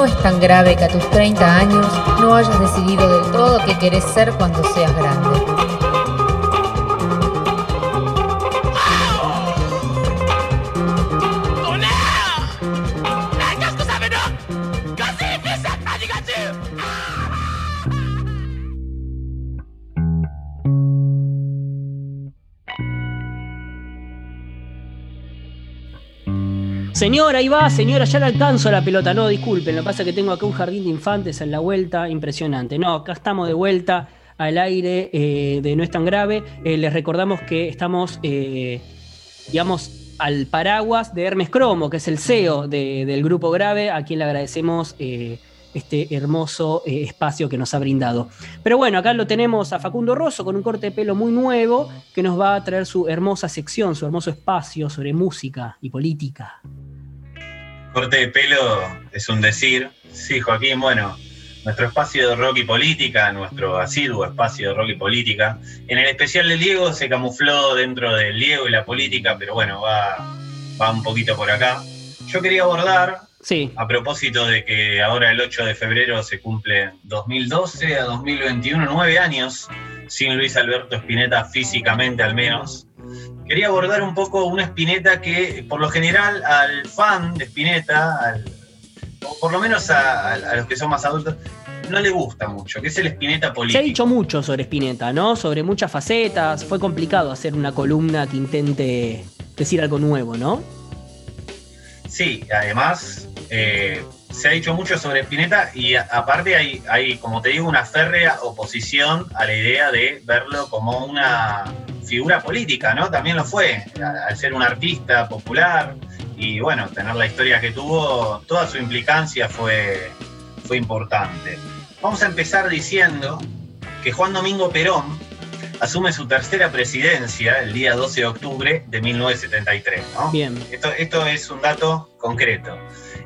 no es tan grave que a tus 30 años no hayas decidido del todo qué querés ser cuando seas grande. Señora, ahí va, señora, ya le alcanzo la pelota. No, disculpen, lo que pasa es que tengo acá un jardín de infantes en la vuelta, impresionante. No, acá estamos de vuelta al aire eh, de No es tan grave. Eh, les recordamos que estamos, eh, digamos, al paraguas de Hermes Cromo, que es el CEO del Grupo Grave, a quien le agradecemos este hermoso espacio que nos ha brindado. Pero bueno, acá lo tenemos a Facundo Rosso con un corte de pelo muy nuevo que nos va a traer su hermosa sección, su hermoso espacio sobre música y política. Corte de pelo es un decir. Sí, Joaquín, bueno, nuestro espacio de rock y política, nuestro asiduo espacio de rock y política. En el especial de Diego se camufló dentro del Diego y la política, pero bueno, va, va un poquito por acá. Yo quería abordar, sí. a propósito de que ahora el 8 de febrero se cumple 2012 a 2021, nueve años sin Luis Alberto Spinetta físicamente al menos quería abordar un poco una Spinetta que, por lo general, al fan de Spinetta, o por lo menos a, los que son más adultos, no le gusta mucho, que es el Spinetta político. Se ha dicho mucho sobre Spinetta, ¿no? Sobre muchas facetas. Fue complicado hacer una columna que intente decir algo nuevo, ¿no? Sí, además, eh, se ha dicho mucho sobre Spinetta y aparte hay, hay, como te digo, una férrea oposición a la idea de verlo como una figura política, ¿no? También lo fue, al ser un artista popular y bueno, tener la historia que tuvo, toda su implicancia fue, fue importante. Vamos a empezar diciendo que Juan Domingo Perón asume su tercera presidencia el día 12 de octubre de 1973, ¿no? Bien. Esto, esto es un dato concreto.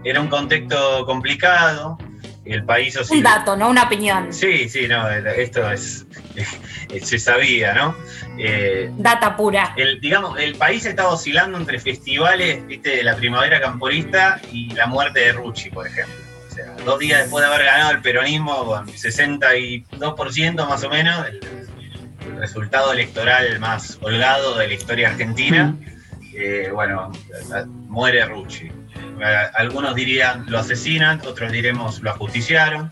Era un contexto complicado, el país... Un dato, no una opinión. Sí, sí, no, esto es, se sabía, ¿no? Eh, Data pura. El, digamos, el país estaba oscilando entre festivales, viste, de la primavera camporista y la muerte de Rucci, por ejemplo. O sea, dos días después de haber ganado el peronismo con 62% más o menos, el, resultado electoral más holgado de la historia argentina, eh, bueno, muere Rucci. Algunos dirían lo asesinan, otros diremos lo ajusticiaron.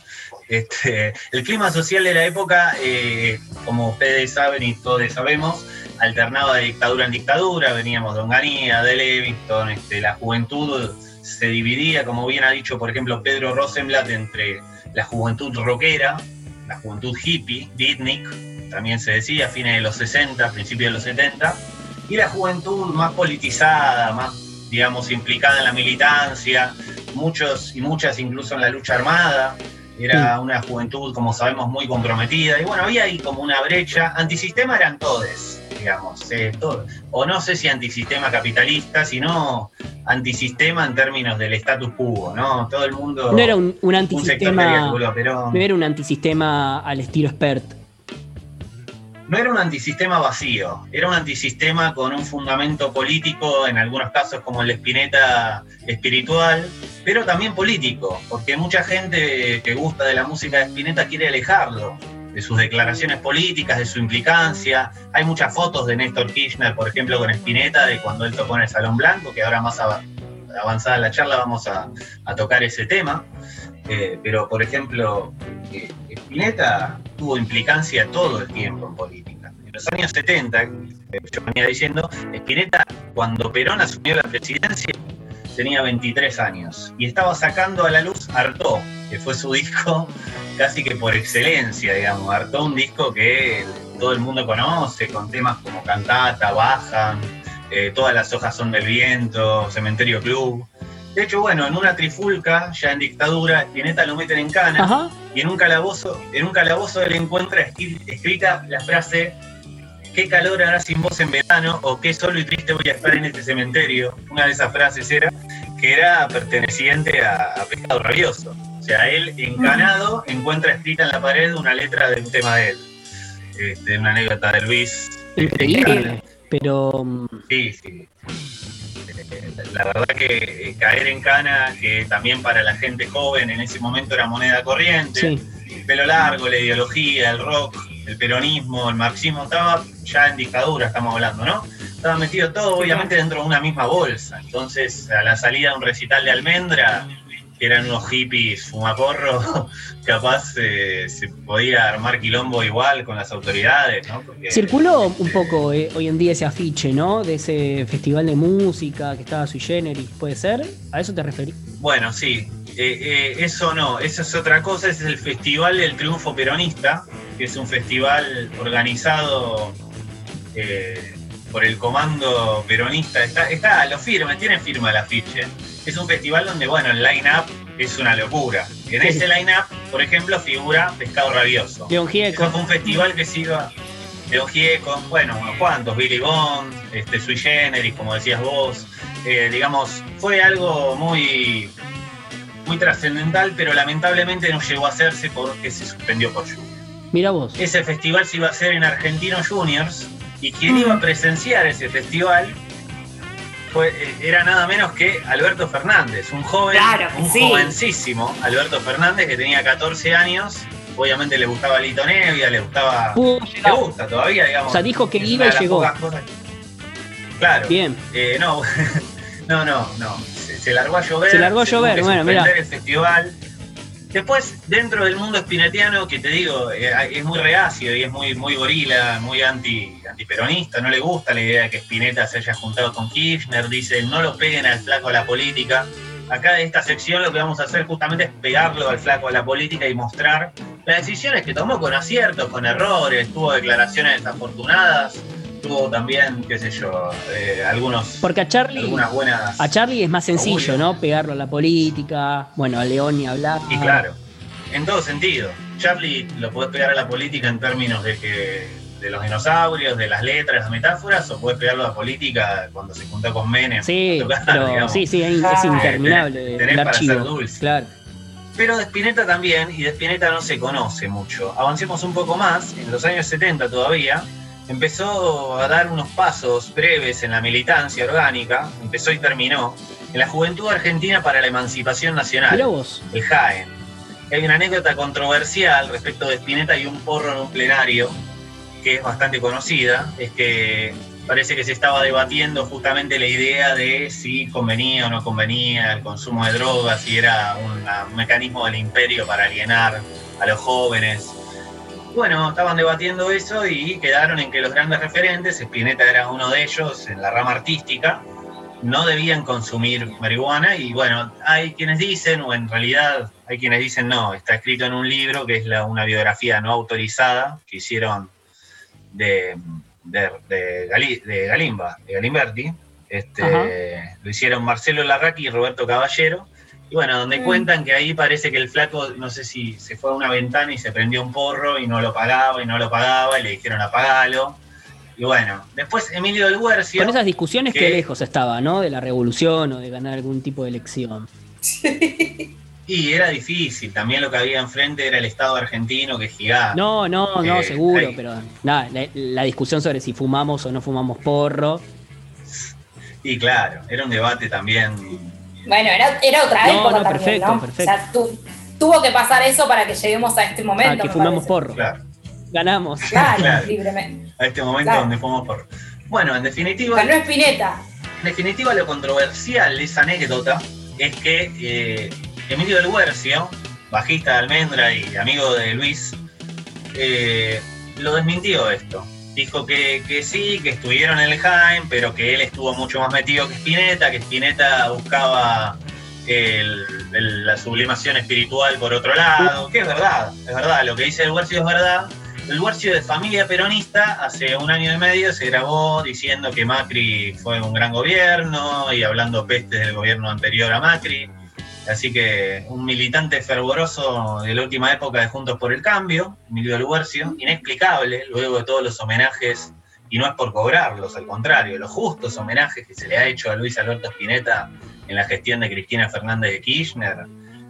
Este, el clima social de la época, eh, como ustedes saben y todos sabemos, alternaba de dictadura en dictadura, veníamos de Onganía, de Levingston, este, la juventud se dividía, como bien ha dicho, por ejemplo, Pedro Rosenblatt, entre la juventud rockera, la juventud hippie, beatnik, también se decía, a fines de los 60, principios de los 70, y la juventud más politizada, más digamos, implicada en la militancia, muchos y muchas incluso en la lucha armada. Era una juventud, como sabemos, muy comprometida. Y bueno, había ahí como una brecha. Antisistema eran todos, digamos. Eh, O no sé si antisistema capitalista, sino antisistema en términos del status quo, ¿no? Todo el mundo. No era un, antisistema. no era un antisistema al estilo expert no era un antisistema vacío, era un antisistema con un fundamento político, en algunos casos como el Espineta espiritual, pero también político, porque mucha gente que gusta de la música de Spinetta quiere alejarlo de sus declaraciones políticas, de su implicancia. Hay muchas fotos de Néstor Kirchner, por ejemplo, con Spinetta, de cuando él tocó en el Salón Blanco, que ahora más avanzada la charla vamos a, tocar ese tema. Eh, pero, por ejemplo, eh, Spinetta tuvo implicancia todo el tiempo en política. En los años 70, yo venía diciendo, Spinetta, cuando Perón asumió la presidencia, tenía 23 años y estaba sacando a la luz Artó, que fue su disco casi que por excelencia, digamos. Artó, un disco que todo el mundo conoce, con temas como Cantata, Bajan, eh, Todas las hojas son del viento, Cementerio Club. De hecho, bueno, en una trifulca, ya en dictadura, Spinetta lo meten en cana y en un calabozo, en un calabozo él encuentra escrita la frase ¿Qué calor hará sin vos en verano? o qué solo y triste voy a estar en este cementerio. Una de esas frases era que era perteneciente a, Pescado Rabioso. O sea, él encanado encuentra escrita en la pared una letra de un tema de él. Este, una anécdota de Luis. Increíble, pero. Sí, sí. La verdad que eh, caer en cana, que también para la gente joven en ese momento era moneda corriente, el pelo largo, la ideología, el rock, el peronismo, el marxismo, estaba ya en dictadura, estamos hablando, ¿no? Estaba metido todo, obviamente, dentro de una misma bolsa. Entonces, a la salida de un recital de almendra, que eran unos hippies fumaporros, capaz eh, se podía armar quilombo igual con las autoridades, ¿no? Circuló un poco eh, hoy en día ese afiche, ¿no? De ese festival de música que estaba sui generis, ¿puede ser? ¿A eso te referís? Bueno, sí. Eh, eso no, eso es otra cosa, es el Festival del Triunfo Peronista, que es un festival organizado por el comando peronista. Está, está, lo firma, tiene firma el afiche es un festival donde, bueno, el line-up es una locura. En ese line-up, por ejemplo, figura Pescado Rabioso. León Gieco. fue un festival que sigue León Gieco, bueno, unos cuantos, Billy Bond, este, Sui Generis, como decías vos. Eh, digamos, fue algo muy, muy trascendental, pero lamentablemente no llegó a hacerse porque se suspendió por lluvia. Mira vos. Ese festival se iba a hacer en Argentinos Juniors y quien iba a presenciar ese festival eh, era nada menos que Alberto Fernández, un joven, un jovencísimo Alberto Fernández que tenía 14 años. Obviamente le gustaba Lito Nevia, le gustaba. le gusta todavía, digamos. O sea, dijo que iba y llegó. Claro. Bien. Eh, no, no, no, no. Se, largó a llover. Se largó a llover, bueno, mira. el festival Después, dentro del mundo espinetiano, que te digo, eh, es muy reacio y es muy, muy gorila, muy anti, antiperonista, no le gusta la idea de que Spinetta se haya juntado con Kirchner, dice, no lo peguen al flaco a la política. Acá de esta sección lo que vamos a hacer justamente es pegarlo al flaco a la política y mostrar las decisiones que tomó con aciertos, con errores, tuvo declaraciones desafortunadas, tuvo también, qué sé yo, eh, algunos. Porque a Charlie. Algunas buenas. A Charlie es más sencillo, ¿no? Pegarlo a la política, bueno, a León y hablar. Y claro, en todo sentido. Charlie lo podés pegar a la política en términos de que de los dinosaurios, de las letras, las metáforas, o puedes pegarlo a la política cuando se junta con Menem. Sí, pero, sí, sí, es, interminable. Tenés, para ser dulce. Claro. Pero de Spinetta también, y de Spinetta no se conoce mucho. Avancemos un poco más, en los años 70 todavía, empezó a dar unos pasos breves en la militancia orgánica, empezó y terminó, en la Juventud Argentina para la Emancipación Nacional, el JAEN. Hay una anécdota controversial respecto de Spinetta y un porro en un plenario, que es bastante conocida, es que parece que se estaba debatiendo justamente la idea de si convenía o no convenía el consumo de drogas, si era un mecanismo del imperio para alienar a los jóvenes bueno, estaban debatiendo eso y quedaron en que los grandes referentes, Spinetta era uno de ellos en la rama artística, no debían consumir marihuana y bueno, hay quienes dicen, o en realidad hay quienes dicen no, está escrito en un libro que es la, una biografía no autorizada que hicieron de, de, de, Galimba, de Galimberti, este, lo hicieron Marcelo Larraqui y Roberto Caballero, y bueno, donde mm. cuentan que ahí parece que el flaco, no sé si se fue a una ventana y se prendió un porro y no lo pagaba y no lo pagaba y le dijeron apagalo. Y bueno, después Emilio del Huercio. Con esas discusiones que, lejos estaba, ¿no? De la revolución o de ganar algún tipo de elección. Y era difícil, también lo que había enfrente era el Estado argentino que gigaba. No, no, no, eh, seguro, pero nada, la, discusión sobre si fumamos o no fumamos porro. Y claro, era un debate también bueno, era, era otra época no, también, perfecto, Perfecto. O sea, tuvo que pasar eso para que lleguemos a este momento. Ah, que fumamos porro. Claro. Ganamos. Claro, libremente. A este momento donde fumamos porro. Bueno, en definitiva. Ganó Espineta. En definitiva, lo controversial de esa anécdota es que eh, Emilio del Huercio, bajista de Almendra y amigo de Luis, eh, lo desmintió esto dijo que, que, sí, que estuvieron en el Jaime, pero que él estuvo mucho más metido que Spinetta, que Spinetta buscaba la sublimación espiritual por otro lado, que es verdad, es verdad, lo que dice el Huercio es verdad. El Huercio de familia peronista hace un año y medio se grabó diciendo que Macri fue un gran gobierno y hablando pestes del gobierno anterior a Macri. Así que un militante fervoroso de la última época de Juntos por el Cambio, Emilio Luercio, inexplicable luego de todos los homenajes, y no es por cobrarlos, al contrario, los justos homenajes que se le ha hecho a Luis Alberto Spinetta en la gestión de Cristina Fernández de Kirchner,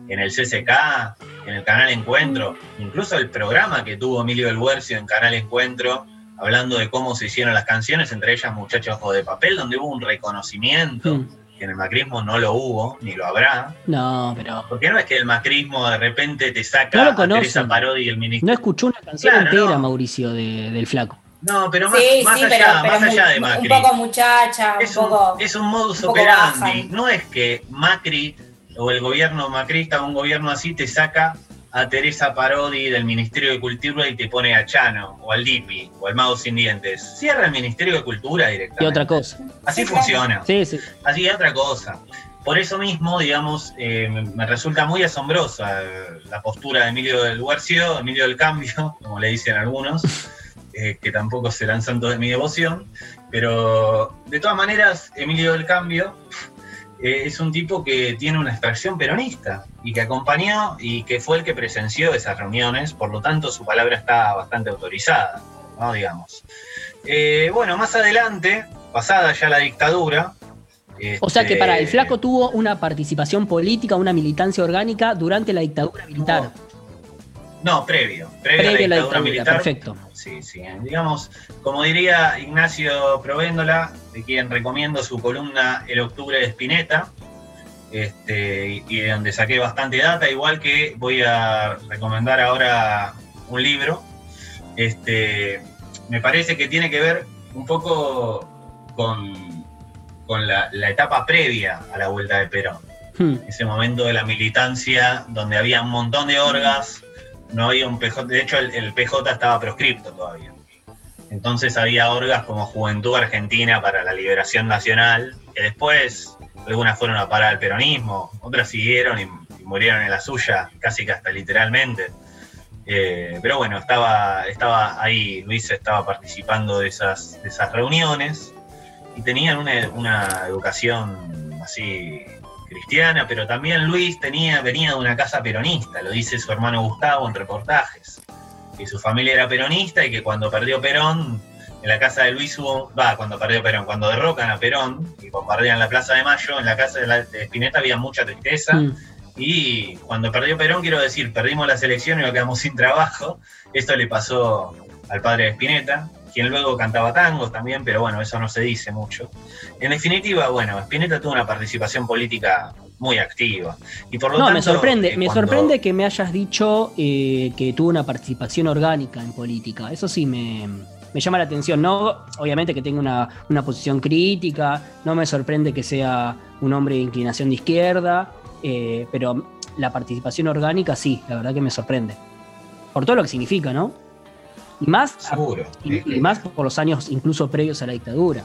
en el CCK, en el Canal Encuentro, incluso el programa que tuvo Emilio Luercio en Canal Encuentro, hablando de cómo se hicieron las canciones, entre ellas Muchachos de Papel, donde hubo un reconocimiento. Mm que en el macrismo no lo hubo, ni lo habrá. No, pero. Porque no es que el macrismo de repente te saca No lo a. Teresa Parodi y el ministro. No escuchó una canción Claro, entera, no. Mauricio, de- del flaco. No, pero más, Sí, más sí, allá, pero, pero más allá muy- de Macri. un poco muchacha, es, un un, poco. es un modus un operandi. baja. No es que Macri o el gobierno macrista o un gobierno así te saca a Teresa Parodi del Ministerio de Cultura y te pone a Chano o al Dipi o al Mago Sin Dientes. Cierra el Ministerio de Cultura directamente. Y otra cosa. Así funciona. Sí, sí. Así es otra cosa. Por eso mismo, digamos, eh, me- resulta muy asombrosa la postura de Emilio del Guercio, Emilio del Cambio, como le dicen algunos, eh, que tampoco serán santos de mi devoción, pero de todas maneras, Emilio del Cambio eh, es un tipo que tiene una extracción peronista y que acompañó y que fue el que presenció esas reuniones, por lo tanto su palabra está bastante autorizada, ¿no? Digamos. Eh, bueno, más adelante, pasada ya la dictadura, O sea que para el este, flaco tuvo una participación política, una militancia orgánica durante la dictadura militar. No, previo. Previo, Previo a la dictadura, militar. perfecto. Sí, sí. Digamos, como diría Ignacio Provéndola, de quien recomiendo su columna El Octubre de Spinetta, este, y, y de donde saqué bastante data, igual que voy a recomendar ahora un libro. Este, me parece que tiene que ver un poco con, con la, la etapa previa a la vuelta de Perón Hmm. ese momento de la militancia donde había un montón de orgas, no había un PJ, de hecho el, PJ estaba proscripto todavía. Entonces había orgas como Juventud Argentina para la Liberación Nacional, que después algunas fueron a parar al peronismo, otras siguieron y, y murieron en la suya, casi que hasta literalmente. Eh, pero bueno, estaba, estaba ahí, Luis estaba participando de esas, de esas reuniones y tenían una, una educación así cristiana, pero también Luis tenía, venía de una casa peronista, lo dice su hermano Gustavo en reportajes, que su familia era peronista y que cuando perdió Perón, en la casa de Luis hubo, va, cuando perdió Perón, cuando derrocan a Perón y bombardean la Plaza de Mayo, en la casa de, la, de Spinetta había mucha tristeza. Hmm. Y cuando perdió Perón, quiero decir, perdimos las elecciones y nos quedamos sin trabajo. Esto le pasó al padre de Spinetta, quien luego cantaba tangos también, pero bueno, eso no se dice mucho. En definitiva, bueno, Spinetta tuvo una participación política muy activa. Y por lo No, tanto, me sorprende, eh, me cuando- sorprende que me hayas dicho eh, que tuvo una participación orgánica en política. Eso sí me, me llama la atención. No, obviamente que tenga una, una posición crítica, no me sorprende que sea un hombre de inclinación de izquierda, eh, pero la participación orgánica sí, la verdad que me sorprende. Por todo lo que significa, ¿no? Y más, Seguro. y, y más por los años incluso previos a la dictadura.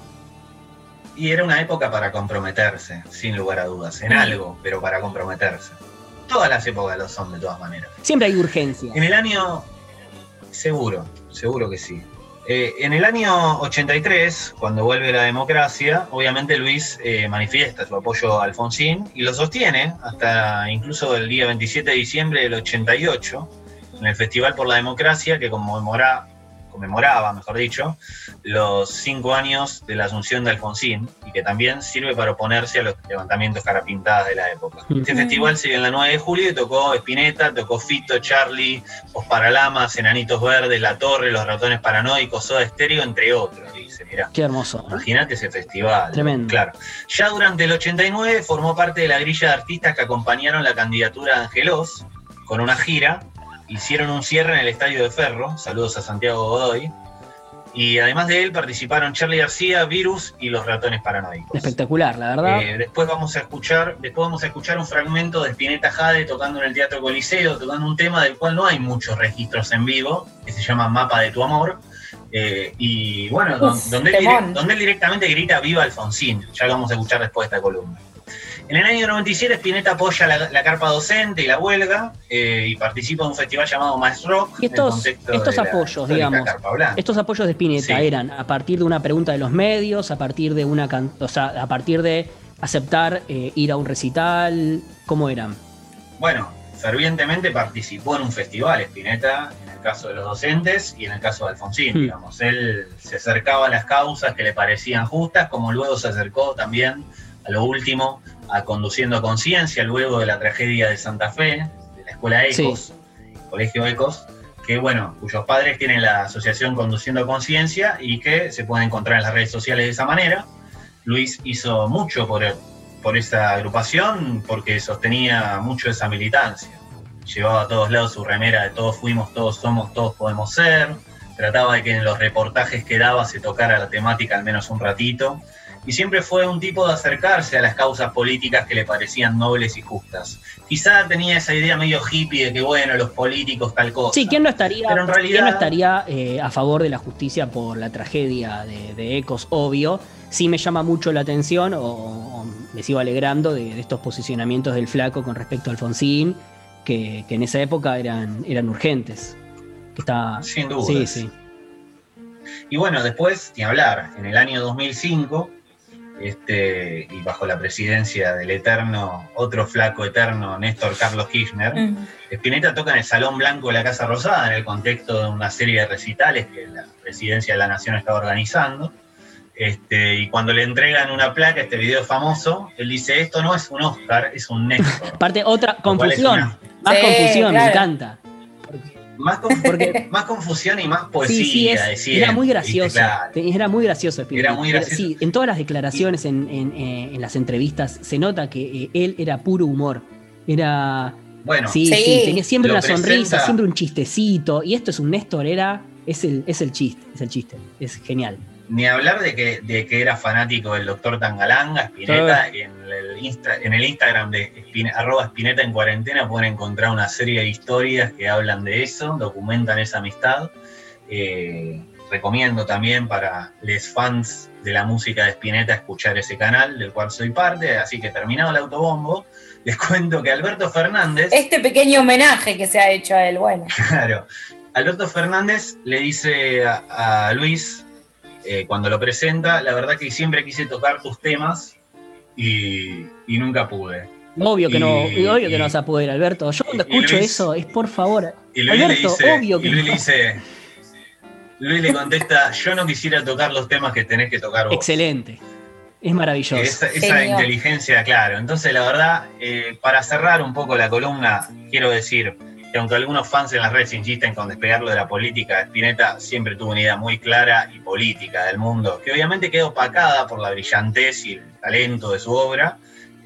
Y era una época para comprometerse, sin lugar a dudas, en algo, pero para comprometerse. Todas las épocas lo son, de todas maneras. Siempre hay urgencia. En el año, seguro, seguro que sí. Eh, en el año 83, cuando vuelve la democracia, obviamente Luis eh, manifiesta su apoyo a Alfonsín y lo sostiene hasta incluso el día 27 de diciembre del 88, en el Festival por la Democracia, que conmemora, conmemoraba, mejor dicho, los cinco años de la asunción de Alfonsín y que también sirve para oponerse a los levantamientos carapintadas de la época. Este festival se dio en la 9 de julio y tocó Spinetta, tocó Fito, Charlie, Os Paralamas, Enanitos Verdes, La Torre, Los Ratones Paranoicos, Soda Estéreo, entre otros. Mirá. Qué hermoso. Imagínate ese festival. Tremendo. Claro. Ya durante el 89 formó parte de la grilla de artistas que acompañaron la candidatura de Angelos con una gira. Hicieron un cierre en el Estadio de Ferro. Saludos a Santiago Godoy. Y además de él participaron Charlie García, Virus y Los Ratones Paranoicos. Espectacular, la verdad. Eh, después vamos a escuchar, después vamos a escuchar un fragmento de Spinetta Jade tocando en el Teatro Coliseo, tocando un tema del cual no hay muchos registros en vivo, que se llama Mapa de tu amor. Eh, y bueno, Uf, donde, él donde él directamente grita Viva Alfonsín, ya lo vamos a escuchar después de esta columna. En el año 97 Spinetta apoya la, la carpa docente y la huelga eh, y participa en un festival llamado Más Rock. Y estos- de apoyos, digamos. Estos apoyos de Spinetta Sí. eran a partir de una pregunta de los medios, a partir de una o sea, a partir de aceptar eh, ir a un recital, ¿cómo eran? Bueno, fervientemente participó en un festival, Spinetta, en el caso de los docentes y en el caso de Alfonsín, Hmm. digamos. Él se acercaba a las causas que le parecían justas, como luego se acercó también a lo último a Conduciendo Conciencia, luego de la tragedia de Santa Fe, de la escuela Ecos, Colegio Ecos, que bueno, cuyos padres tienen la asociación Conduciendo Conciencia y que se puede encontrar en las redes sociales de esa manera. Luis hizo mucho por por esa agrupación porque sostenía mucho esa militancia. Llevaba a todos lados su remera de todos fuimos, todos somos, todos podemos ser. Trataba de que en los reportajes que daba se tocara la temática al menos un ratito y siempre fue un tipo de acercarse a las causas políticas que le parecían nobles y justas. Quizá tenía esa idea medio hippie de que, bueno, los políticos tal cosa. Sí, ¿quién no estaría, Pero en realidad- ¿quién no estaría eh, a favor de la justicia por la tragedia de, de Ecos? Obvio. Sí me llama mucho la atención, o, o me sigo alegrando de, de estos posicionamientos del flaco con respecto a Alfonsín, que, que en esa época eran, eran urgentes. Que está, Sin duda. Sí, sí. Y bueno, después, ni hablar, en el año 2005, este, y bajo la presidencia del eterno, otro flaco eterno, Néstor Carlos Kirchner, Mm. Spinetta toca en el Salón Blanco de la Casa Rosada, en el contexto de una serie de recitales que la presidencia de la Nación estaba organizando. Este, y cuando le entregan una placa, este video famoso, él dice, esto no es un Oscar, es un Néstor. Aparte, otra confusión. una- Más Sí, confusión, me encanta. Más, Porque- más confusión y más poesía. Sí, sí, es- era muy gracioso. Claro. Era muy gracioso. Spinetta. Era muy gracioso. Sí, en todas las declaraciones, en, en- eh, en las entrevistas, se nota que eh, él era puro humor. Era. Bueno, Sí, Sí. sí, tenía siempre una sonrisa, presenta- siempre un chistecito. Y esto es un Néstor, era. Es el, es el chiste, es el chiste. Es genial. Ni hablar de que, de que era fanático del doctor Tangalanga, Spinetta, en el, Insta- en el Instagram de Spine- arroba Spinetta en cuarentena pueden encontrar una serie de historias que hablan de eso, documentan esa amistad. Eh, recomiendo también para los fans de la música de Spinetta escuchar ese canal, del cual soy parte, así que terminado el autobombo, les cuento que Alberto Fernández... Este pequeño homenaje que se ha hecho a él, bueno. Claro. Alberto Fernández le dice a, a Luis, eh, cuando lo presenta, la verdad que siempre quise tocar tus temas y, y nunca pude. Obvio que no, Y- obvio que no vas a poder, Alberto. Yo cuando escucho Luis- eso, es por favor. Y Luis Alberto, le dice, obvio que y Luis no. le dice, Luis le contesta, yo no quisiera tocar los temas que tenés que tocar vos. Excelente. Es maravilloso. Esa, inteligencia, claro. Entonces, la verdad, eh, para cerrar un poco la columna, quiero decir que aunque algunos fans en las redes insisten con despegarlo de la política, Spinetta siempre tuvo una idea muy clara y política del mundo, que obviamente quedó opacada por la brillantez y el talento de su obra,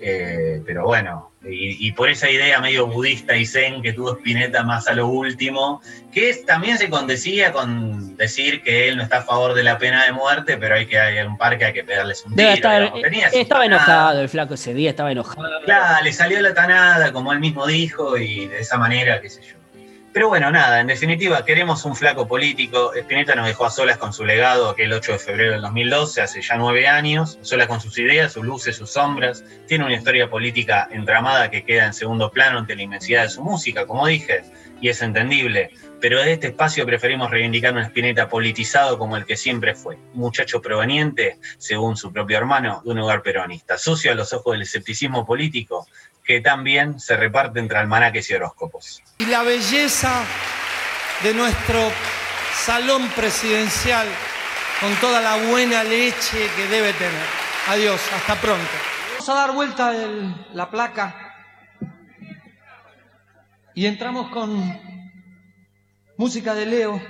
eh, pero bueno, y, y por esa idea medio budista y zen que tuvo Spinetta más a lo último, que es- también se condecía con decir que él no está a favor de la pena de muerte, pero hay que hay un parque hay que pegarles un tiro. Debe estar, digamos. Tenía eh, estaba enojado el flaco ese día, estaba enojado. Claro, le salió la tanada, como él mismo dijo, y de esa manera, qué sé yo. Pero bueno, nada, en definitiva, queremos un flaco político. Spinetta nos dejó a solas con su legado aquel 8 de febrero del 2012, hace ya nueve años, sola con sus ideas, sus luces, sus sombras. Tiene una historia política entramada que queda en segundo plano ante la inmensidad de su música, como dije, y es entendible. Pero desde este espacio preferimos reivindicar un Spinetta politizado como el que siempre fue. Muchacho proveniente, según su propio hermano, de un hogar peronista. Sucio a los ojos del escepticismo político, que también se reparte entre almanaques y horóscopos. y la belleza de nuestro salón presidencial con toda la buena leche que debe tener. Adiós, hasta pronto. Vamos a dar vuelta el- la placa y entramos con música de Leo,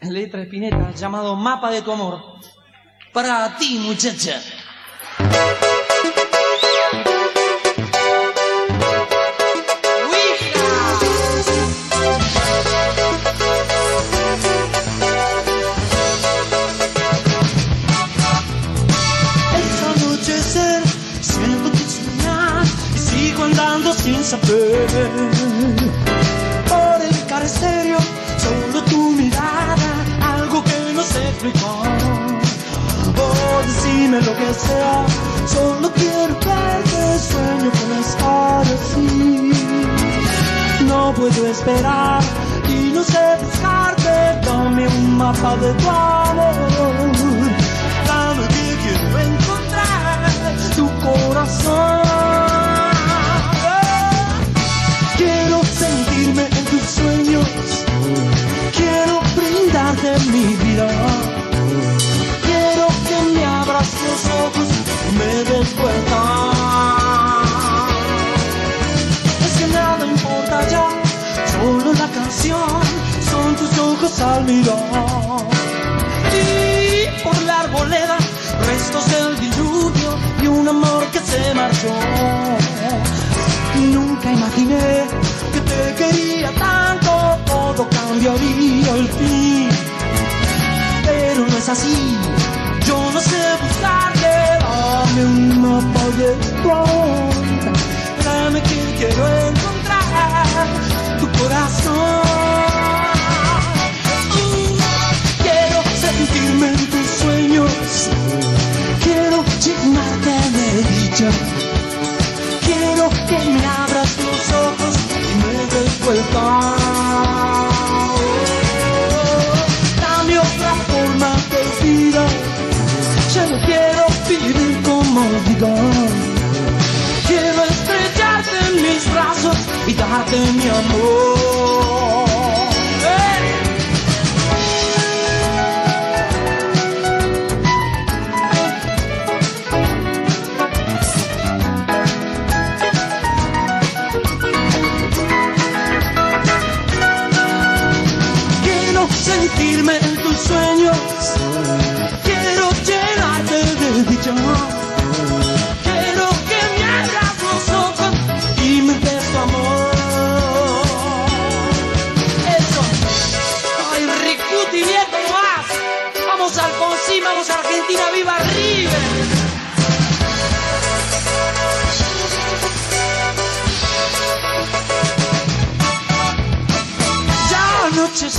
letra de Spinetta, llamado Mapa de tu amor. Para ti, muchacha. Saber. Por el carecerio, solo tu mirada, algo que no sé explicar. Oh, decime lo que sea, solo quiero verte, sueño con estar así. No puedo esperar y no sé buscarte, dame un mapa de tu amor. Son tus ojos al mirar. Y por la arboleda, restos del diluvio y un amor que se marchó. Nunca imaginé que te quería tanto, todo cambiaría al fin. Pero no es así, yo no sé buscarte, dame un mapa de amor, dame que quiero encontrar tu corazón. Quiero que me abras los ojos y me des vuelta. Dame otra forma de vida. Ya no quiero vivir como digo. Quiero estrellarte en mis brazos y darte mi amor.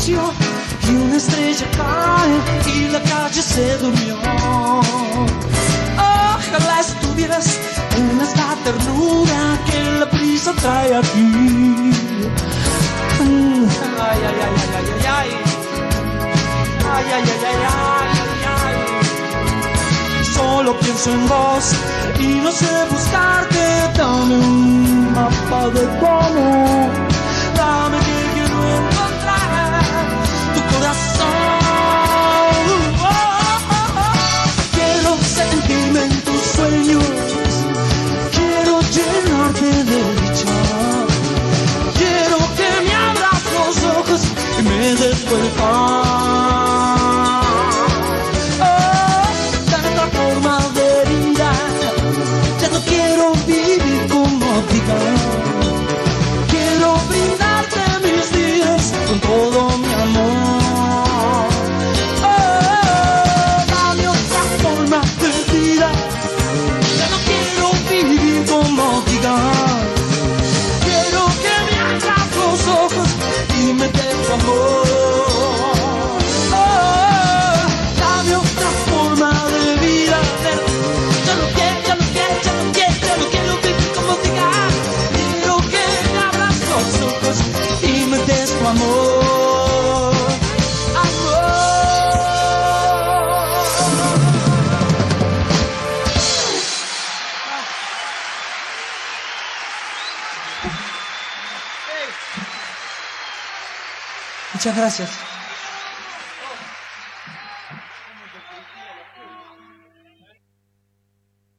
Y una estrella cae y la calle se durmió. Ojalá estuvieras en esta ternura que la prisa trae aquí. Ay, ay, ay, ay, ay, ay, ay. Ay, ay, ay, ay, ay, ay. Solo pienso en vos y no sé buscarte. Dame un mapa de tu gracias.